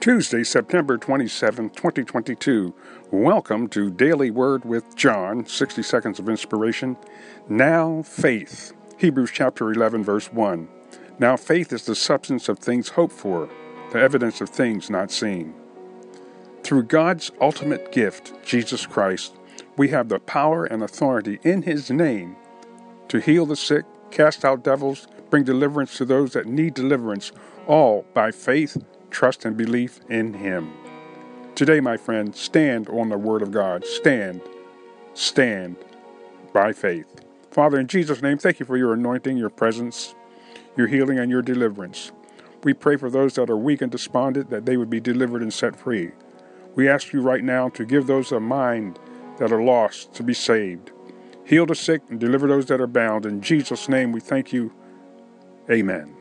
Tuesday, September 27, 2022. Welcome to Daily Word with John, 60 Seconds of Inspiration. Now, faith. Hebrews chapter 11, verse 1. Now, faith is the substance of things hoped for, the evidence of things not seen. Through God's ultimate gift, Jesus Christ, we have the power and authority in His name to heal the sick, cast out devils, bring deliverance to those that need deliverance, all by faith trust and belief in Him. Today, my friend, stand on the Word of God. Stand, stand by faith. Father, in Jesus' name, thank you for your anointing, your presence, your healing, and your deliverance. We pray for those that are weak and despondent that they would be delivered and set free. We ask you right now to give those a mind that are lost to be saved. Heal the sick and deliver those that are bound. In Jesus' name, we thank you. Amen.